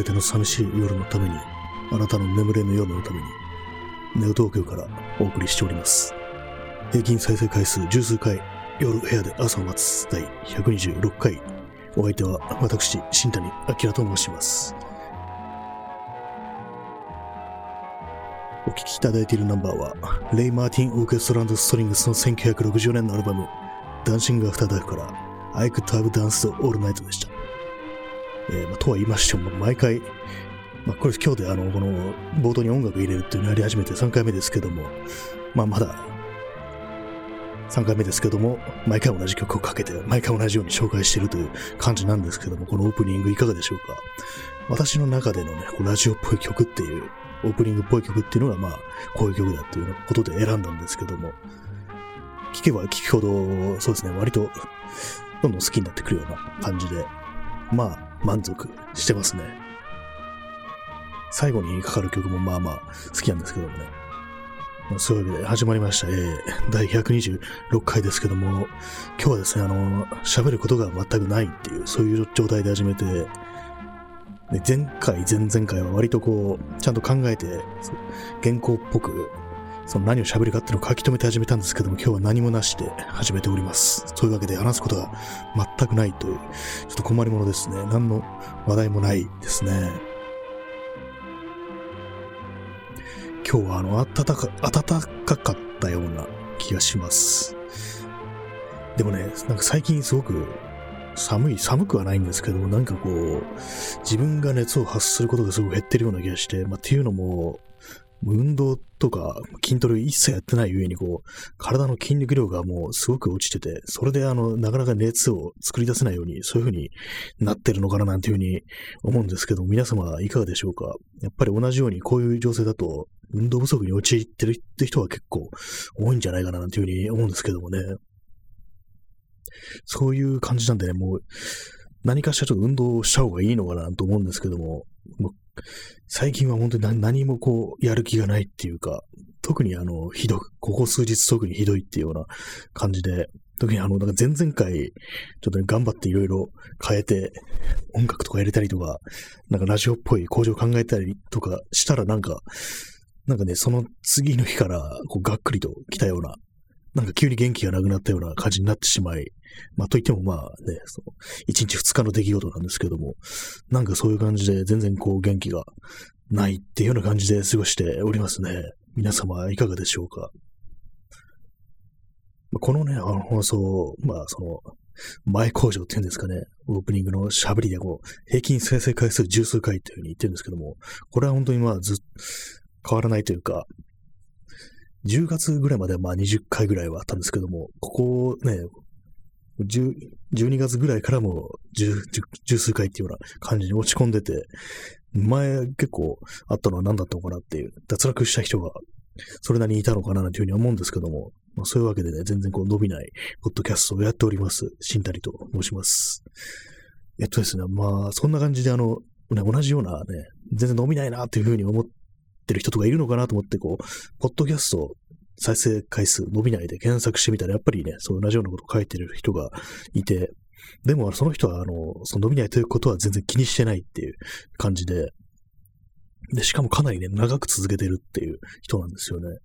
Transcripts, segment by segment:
すべての寂しい夜のために、あなたの眠れぬ夜のために、ネオ東京からお送りしております。平均再生回数十数回、夜部屋で朝を待つ第126回。お相手は私、新谷明と申します。お聴きいただいているナンバーは、レイ・マーティン・オーケストラストリングスの1960年のアルバム、ダンシング・アフター・ダークから、I Could Have Danced All Night でした。えまとは言いましても、毎回、まあ、これ今日であの、この冒頭に音楽入れるっていうのやり始めて3回目ですけども、まあまだ3回目ですけども、毎回同じ曲をかけて、毎回同じように紹介しているという感じなんですけども、このオープニングいかがでしょうか？私の中でのね、ラジオっぽい曲っていう、オープニングっぽい曲っていうのが、まあ、こういう曲だっていうことで選んだんですけども、聴けば聴くほど、そうですね、割と、どんどん好きになってくるような感じで、まあ、満足してますね。最後にかかる曲もまあまあ好きなんですけどもね。まあそういうわけで始まりました。えー、第126回ですけども、今日はですね、あの、喋ることが全くないっていう、そういう状態で始めて、で前回、前々回は割とこう、ちゃんと考えて、原稿っぽく、その何を喋るかっていうのを書き留めて始めたんですけども、今日は何もなしで始めております。というわけで話すことが全くないという、ちょっと困りものですね。何の話題もないですね。今日はあの、暖か、暖かかったような気がします。でもね、なんか最近すごく寒い、寒くはないんですけども、なんかこう、自分が熱を発することがすごく減ってるような気がして、まあ、っていうのも、運動とか筋トレ一切やってない上にこう、体の筋肉量がもうすごく落ちてて、それであの、なかなか熱を作り出せないように、そういう風になってるのかななんていう風に思うんですけど、皆様いかがでしょうか？やっぱり同じようにこういう情勢だと、運動不足に陥ってるって人は結構多いんじゃないかななんていう風に思うんですけどもね。そういう感じなんでね、もう、何かしらちょっと運動した方がいいのかなと思うんですけども、最近は本当に何もこう、やる気がないっていうか、特にあの、ひどく、ここ数日特にひどいっていうような感じで、特にあの、なんか前々回、ちょっとね、頑張っていろいろ変えて、音楽とか入れたりとか、なんかラジオっぽい工場考えたりとかしたらなんか、なんかね、その次の日から、こう、がっくりと来たような、なんか急に元気がなくなったような感じになってしまい、まあ、といってもまあね、その、1日2日の出来事なんですけども、なんかそういう感じで全然こう元気がないっていうような感じで過ごしておりますね。皆様いかがでしょうか。このね、あの放送、まあその、前工場っていうんですかね、オープニングの喋りでこう、平均再生回数十数回っていうふうに言ってるんですけども、これは本当にまあず変わらないというか、10月ぐらいまではまあ20回ぐらいはあったんですけども、ここね、12月ぐらいからも十数回っていうような感じに落ち込んでて、前結構あったのは何だったのかなっていう、脱落した人がそれなりにいたのかななんていうふうに思うんですけども、まあ、そういうわけでね、全然こう伸びないポッドキャストをやっております。新谷と申します。えっとですね、まあそんな感じであの、ね、同じようなね、全然伸びないなっていうふうに思ってる人とかいるのかなと思って、こう、ポッドキャスト再生回数伸びないで検索してみたら、やっぱりね、そう同じようなことを書いてる人がいて、でもその人は、あの、その伸びないということは全然気にしてないっていう感じで、で、しかもかなりね、長く続けてるっていう人なんですよね。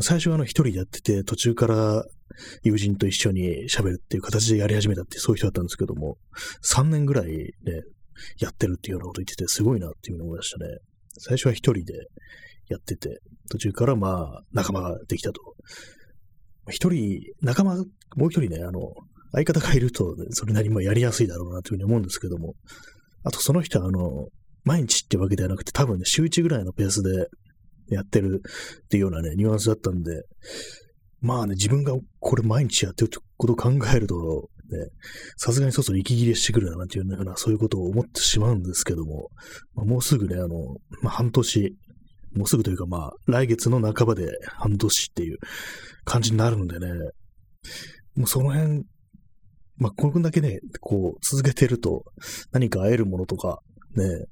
最初はあの一人でやってて、途中から友人と一緒に喋るっていう形でやり始めたってそういう人だったんですけども、3年ぐらいね、やってるっていうようなこと言ってて、すごいなっていうふうに思いましたね。最初は一人でやってて、途中からまあ、仲間ができたと。一人、仲間、もう一人ね、あの、相方がいると、それなりにまあやりやすいだろうなというふうに思うんですけども、あとその人はあの、毎日ってわけではなくて、多分ね、週1ぐらいのペースでやってるっていうようなね、ニュアンスだったんで、まあね、自分がこれ毎日やってるってことを考えると、ね、さすがにそろそろ息切れしてくるな、なんていうような、そういうことを思ってしまうんですけども、まあ、もうすぐね、あの、まあ、半年、もうすぐというか、まあ、来月の半ばで半年っていう感じになるんでね、もうその辺、まあ、これだけね、こう、続けてると、何か会えるものとか、ね、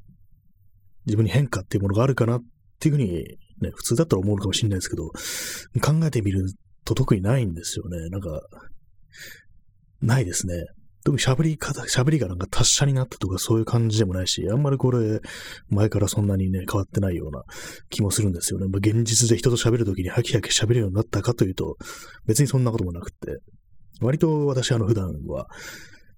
自分に変化っていうものがあるかなっていうふうに、ね、普通だったら思うかもしれないですけど、考えてみると特にないんですよね。なんか、ないですね。特に喋り方、喋りがなんか達者になったとかそういう感じでもないし、あんまりこれ、前からそんなにね、変わってないような気もするんですよね。まあ、現実で人と喋るときにハキハキ喋るようになったかというと、別にそんなこともなくて、割と私あの普段は、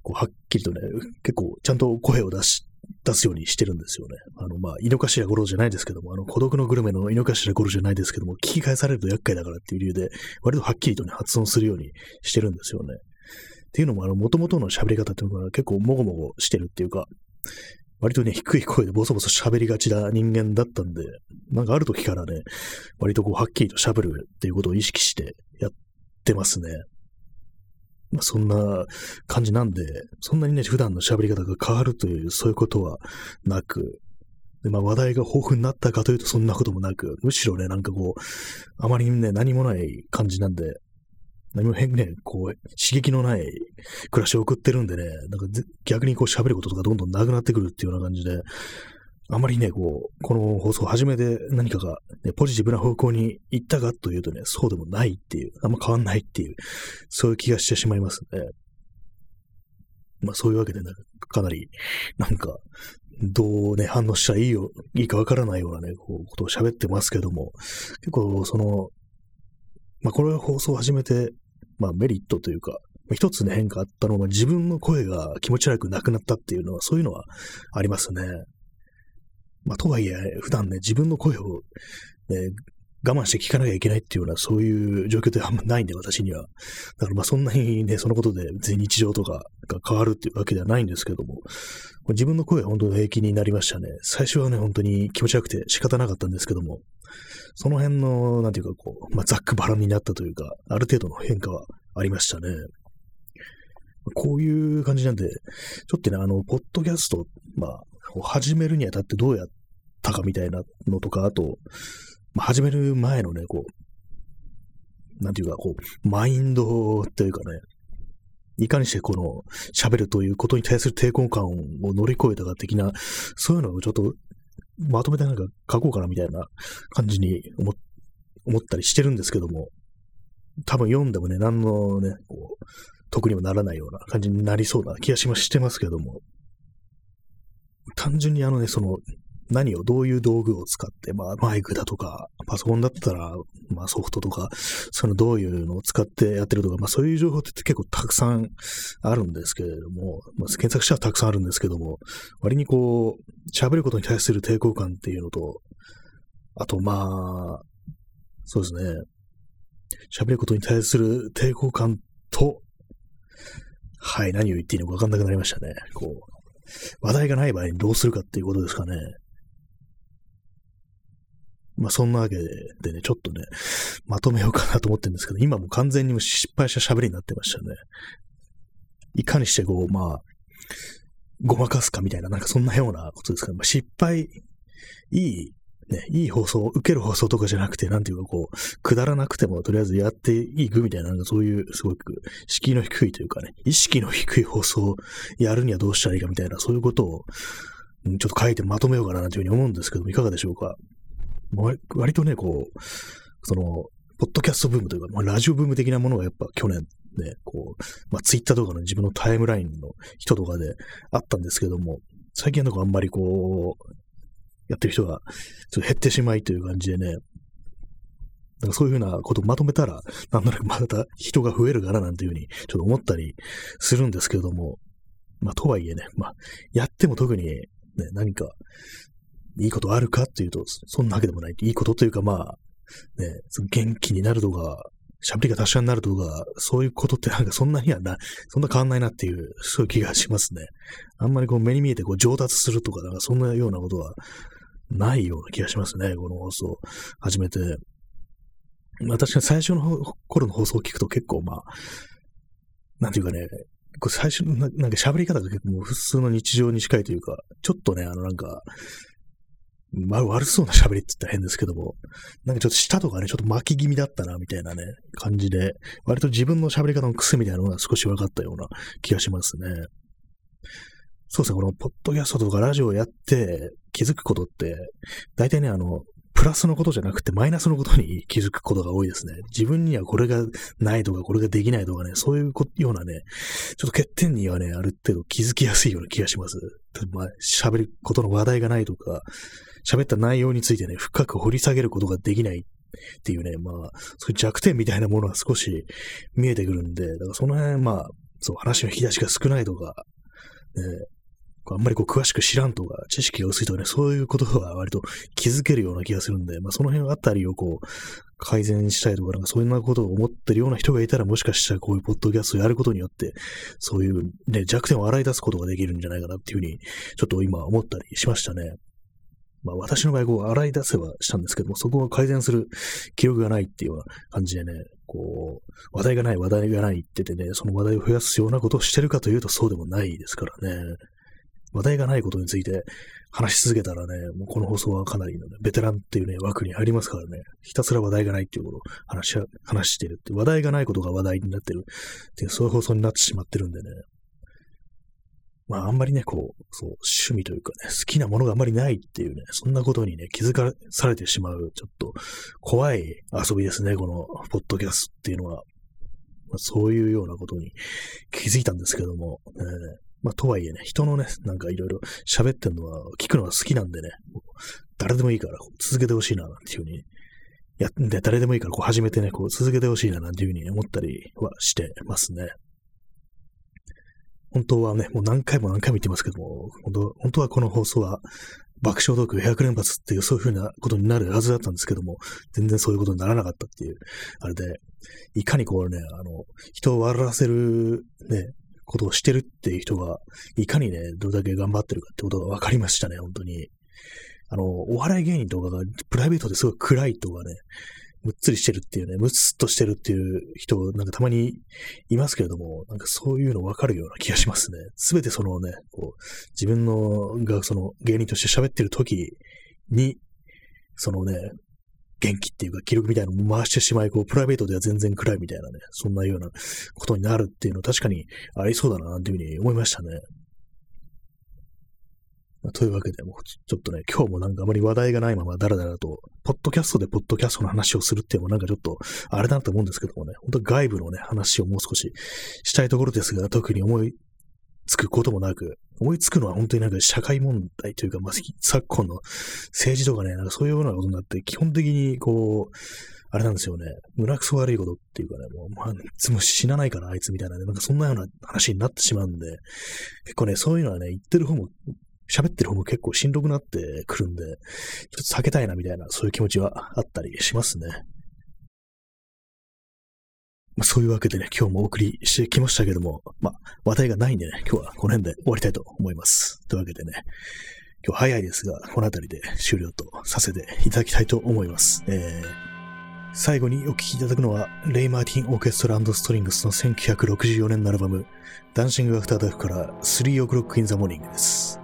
こうはっきりとね、結構ちゃんと声を出し、出すようにしてるんですよね。あの、まあ、井の頭五郎じゃないですけども、あの、孤独のグルメの井の頭五郎じゃないですけども、聞き返されると厄介だからっていう理由で、割とはっきりとね、発音するようにしてるんですよね。っていうのも、あの、元々の喋り方っていうのが結構もごもごしてるっていうか、割とね、低い声でボソボソ喋りがちな人間だったんで、なんかある時からね、割とこう、はっきりと喋るっていうことを意識してやってますね。まあ、そんな感じなんで、そんなにね、普段の喋り方が変わるという、そういうことはなく、で、まあ話題が豊富になったかというとそんなこともなく、むしろね、なんかこう、あまりね、何もない感じなんで、何も変ね、こう、刺激のない暮らしを送ってるんでね、なんか逆にこう喋ることとかどんどんなくなってくるっていうような感じで、あまりね、こう、この放送を始めて何かが、ね、ポジティブな方向に行ったかというとね、そうでもないっていう、あんま変わんないっていう、そういう気がしてしまいますね。まあそういうわけでね、かなり、なんか、どうね、反応したらいいよ、いいかわからないようなね、こう、ことを喋ってますけども、結構、その、まあこれ放送を始めて、まあメリットというか、一つね、変化あったのは、自分の声が気持ち悪くなくなったっていうのは、そういうのはありますね。まあ、とはいえ、普段ね、自分の声を、ね、我慢して聞かなきゃいけないっていうような、そういう状況ってあんまないんで、私には。だからまあそんなにね、そのことで別に日常とかが変わるっていうわけではないんですけども、自分の声は本当に平気になりましたね。最初はね、本当に気持ち悪くて仕方なかったんですけども、その辺の、なんていうかこう、まあ、ざっくばらんになったというか、ある程度の変化はありましたね。こういう感じなんで、ちょっとね、あの、ポッドキャスト、まあ、始めるにあたってどうやったかみたいなのとか、あと、まあ、始める前のね、こう、なんていうか、こう、マインドというかね、いかにしてこの喋るということに対する抵抗感を乗り越えたか的な、そういうのをちょっとまとめてなんか書こうかなみたいな感じに思ったりしてるんですけども、多分読んでもね、何のね、こう、得にもならないような感じになりそうな気がしましてますけども、単純にあのね、その、何をどういう道具を使って、まあ、マイクだとか、パソコンだったら、まあ、ソフトとか、そのどういうのを使ってやってるとか、まあ、そういう情報って結構たくさんあるんですけれども、まあ、検索したらたくさんあるんですけども、割にこう、喋ることに対する抵抗感っていうのと、あと、まあ、そうですね、喋ることに対する抵抗感と、はい、何を言っていいのか分かんなくなりましたね。こう、話題がない場合にどうするかっていうことですかね。まあそんなわけでね、ちょっとね、まとめようかなと思ってるんですけど、今も完全に失敗した喋りになってましたね。いかにしてこう、まあ、ごまかすかみたいな、なんかそんなようなことですかね。まあ、失敗、いいね、いい放送、受ける放送とかじゃなくて、なんていうかこう、くだらなくてもとりあえずやっていくみたいな、なんかそういうすごく敷居の低いというかね、意識の低い放送をやるにはどうしたらいいかみたいな、そういうことを、ちょっと書いてまとめようかなというふうに思うんですけども、いかがでしょうか？割とね、こう、その、ポッドキャストブームというか、まあ、ラジオブーム的なものがやっぱ去年ね、こう、まあ、ツイッターとかの自分のタイムラインの人とかであったんですけども、最近はなんかあんまりこう、やってる人がちょっと減ってしまいという感じでね、なんかそういうふうなことをまとめたら、なんとなくまた人が増えるからなんていうふうにちょっと思ったりするんですけども、まあとはいえね、まあやっても特にね、何かいいことあるかっていうと、そんなわけでもない。いいことというかまあ、ね、元気になるとか、喋りが達者になるとか、そういうことってなんかそんなにはな、そんな変わんないなっていう、そういう気がしますね。あんまりこう目に見えてこう上達するとか、なんかそんなようなことはないような気がしますね、この放送始めて。まあ確かに最初の頃の放送を聞くと結構まあ、なんていうかね、こう最初のなんか喋り方が結構普通の日常に近いというか、ちょっとね、あのなんか、まあ、悪そうな喋りって言ったら変ですけども、なんかちょっと舌とかね、ちょっと巻き気味だったな、みたいなね、感じで、割と自分の喋り方の癖みたいなのが少し分かったような気がしますね。そうですね、このポッドキャストとかラジオをやって気づくことって、大体ね、あの、プラスのことじゃなくてマイナスのことに気づくことが多いですね。自分にはこれがないとか、これができないとかね、そういうようなね、ちょっと欠点にはね、ある程度気づきやすいような気がします。まあ、喋ることの話題がないとか、喋った内容についてね、深く掘り下げることができないっていうね、まあ、そういう弱点みたいなものが少し見えてくるんで、だからその辺、まあ、そう、話の引き出しが少ないとか、ね、あんまりこう詳しく知らんとか、知識が薄いとかね、そういうことは割と気づけるような気がするんで、まあその辺あたりをこう、改善したいとか、なんかそういうことを思ってるような人がいたら、もしかしたらこういうポッドキャストをやることによって、そういうね、弱点を洗い出すことができるんじゃないかなっていうふうに、ちょっと今思ったりしましたね。まあ私の場合、こう、洗い出せはしたんですけども、そこを改善する記録がないっていうような感じでね、こう、話題がない、話題がないって言ってね、その話題を増やすようなことをしてるかというとそうでもないですからね。話題がないことについて話し続けたらね、もうこの放送はかなりの、ね、ベテランっていうね、枠に入りますからね、ひたすら話題がないっていうことを話し、話してるって、話題がないことが話題になってるっていう、そういう放送になってしまってるんでね。まああんまりね、こう、そう、趣味というかね、好きなものがあんまりないっていうね、そんなことにね、気づかされてしまう、ちょっと怖い遊びですね、このポッドキャストっていうのは。まあ、そういうようなことに気づいたんですけども、ね、まあ、とはいえね、人のね、なんかいろいろ喋ってるのは、聞くのが好きなんでね、誰でもいいから続けてほしいな、なんていうふうに、やって誰でもいいからこう始めてね、こう続けてほしいな、なんていうふうに思ったりはしてますね。本当はね、もう何回も何回も言ってますけども、本当本当はこの放送は爆笑トーク100連発っていうそういう風なことになるはずだったんですけども、全然そういうことにならなかったっていう、あれで、いかにこうね、あの、人を笑わせるね、ことをしてるっていう人が、いかにね、どれだけ頑張ってるかってことが分かりましたね、本当に。あの、お笑い芸人とかがプライベートですごい暗いとかね、むっつりしてるっていうね、むつっとしてるっていう人、なんかたまにいますけれども、なんかそういうの分かるような気がしますね。すべてそのね、こう、自分のがその芸人として喋ってる時に、そのね、元気っていうか記録みたいなのを回してしまい、こう、プライベートでは全然暗いみたいなね、そんなようなことになるっていうのは確かにありそうだな、なんていうふうに思いましたね。まあ、というわけで、もうちょっとね、今日もなんかあまり話題がないままダラダラと、ポッドキャストでポッドキャストの話をするっていうのもなんかちょっと、あれだなと思うんですけどもね、本当外部のね、話をもう少ししたいところですが、特に思いつくこともなく、思いつくのは本当になんか社会問題というか、まあ、昨今の政治とかね、なんかそういうようなことになって、基本的にこう、あれなんですよね、胸くそ悪いことっていうかね、もう、まあ、いつも死なないから、あいつみたいなね、なんかそんなような話になってしまうんで、結構ね、そういうのはね、言ってる方も、喋ってる方も結構しんどくなってくるんで、ちょっと避けたいなみたいな、そういう気持ちはあったりしますね。まあ、そういうわけでね、今日もお送りしてきましたけども、まあ、話題がないんでね、今日はこの辺で終わりたいと思います。というわけでね、今日早いですが、この辺りで終了とさせていただきたいと思います。えー、最後にお聴きいただくのは、レイ・マーティン・オーケストラストリングスの1964年のアルバム、ダンシング・アフター・ダークから3 o'clock in the morning です。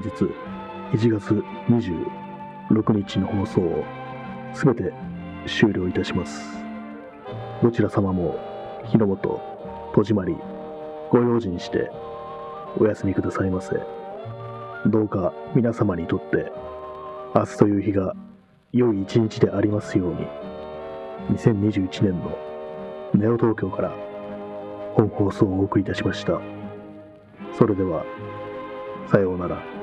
本日1月26日の放送をすべて終了いたします。どちら様も火の元、戸締まり、ご用心してお休みくださいませ。どうか皆様にとって明日という日が良い一日でありますように2021年のネオ東京から本放送をお送りいたしました。それではさようなら。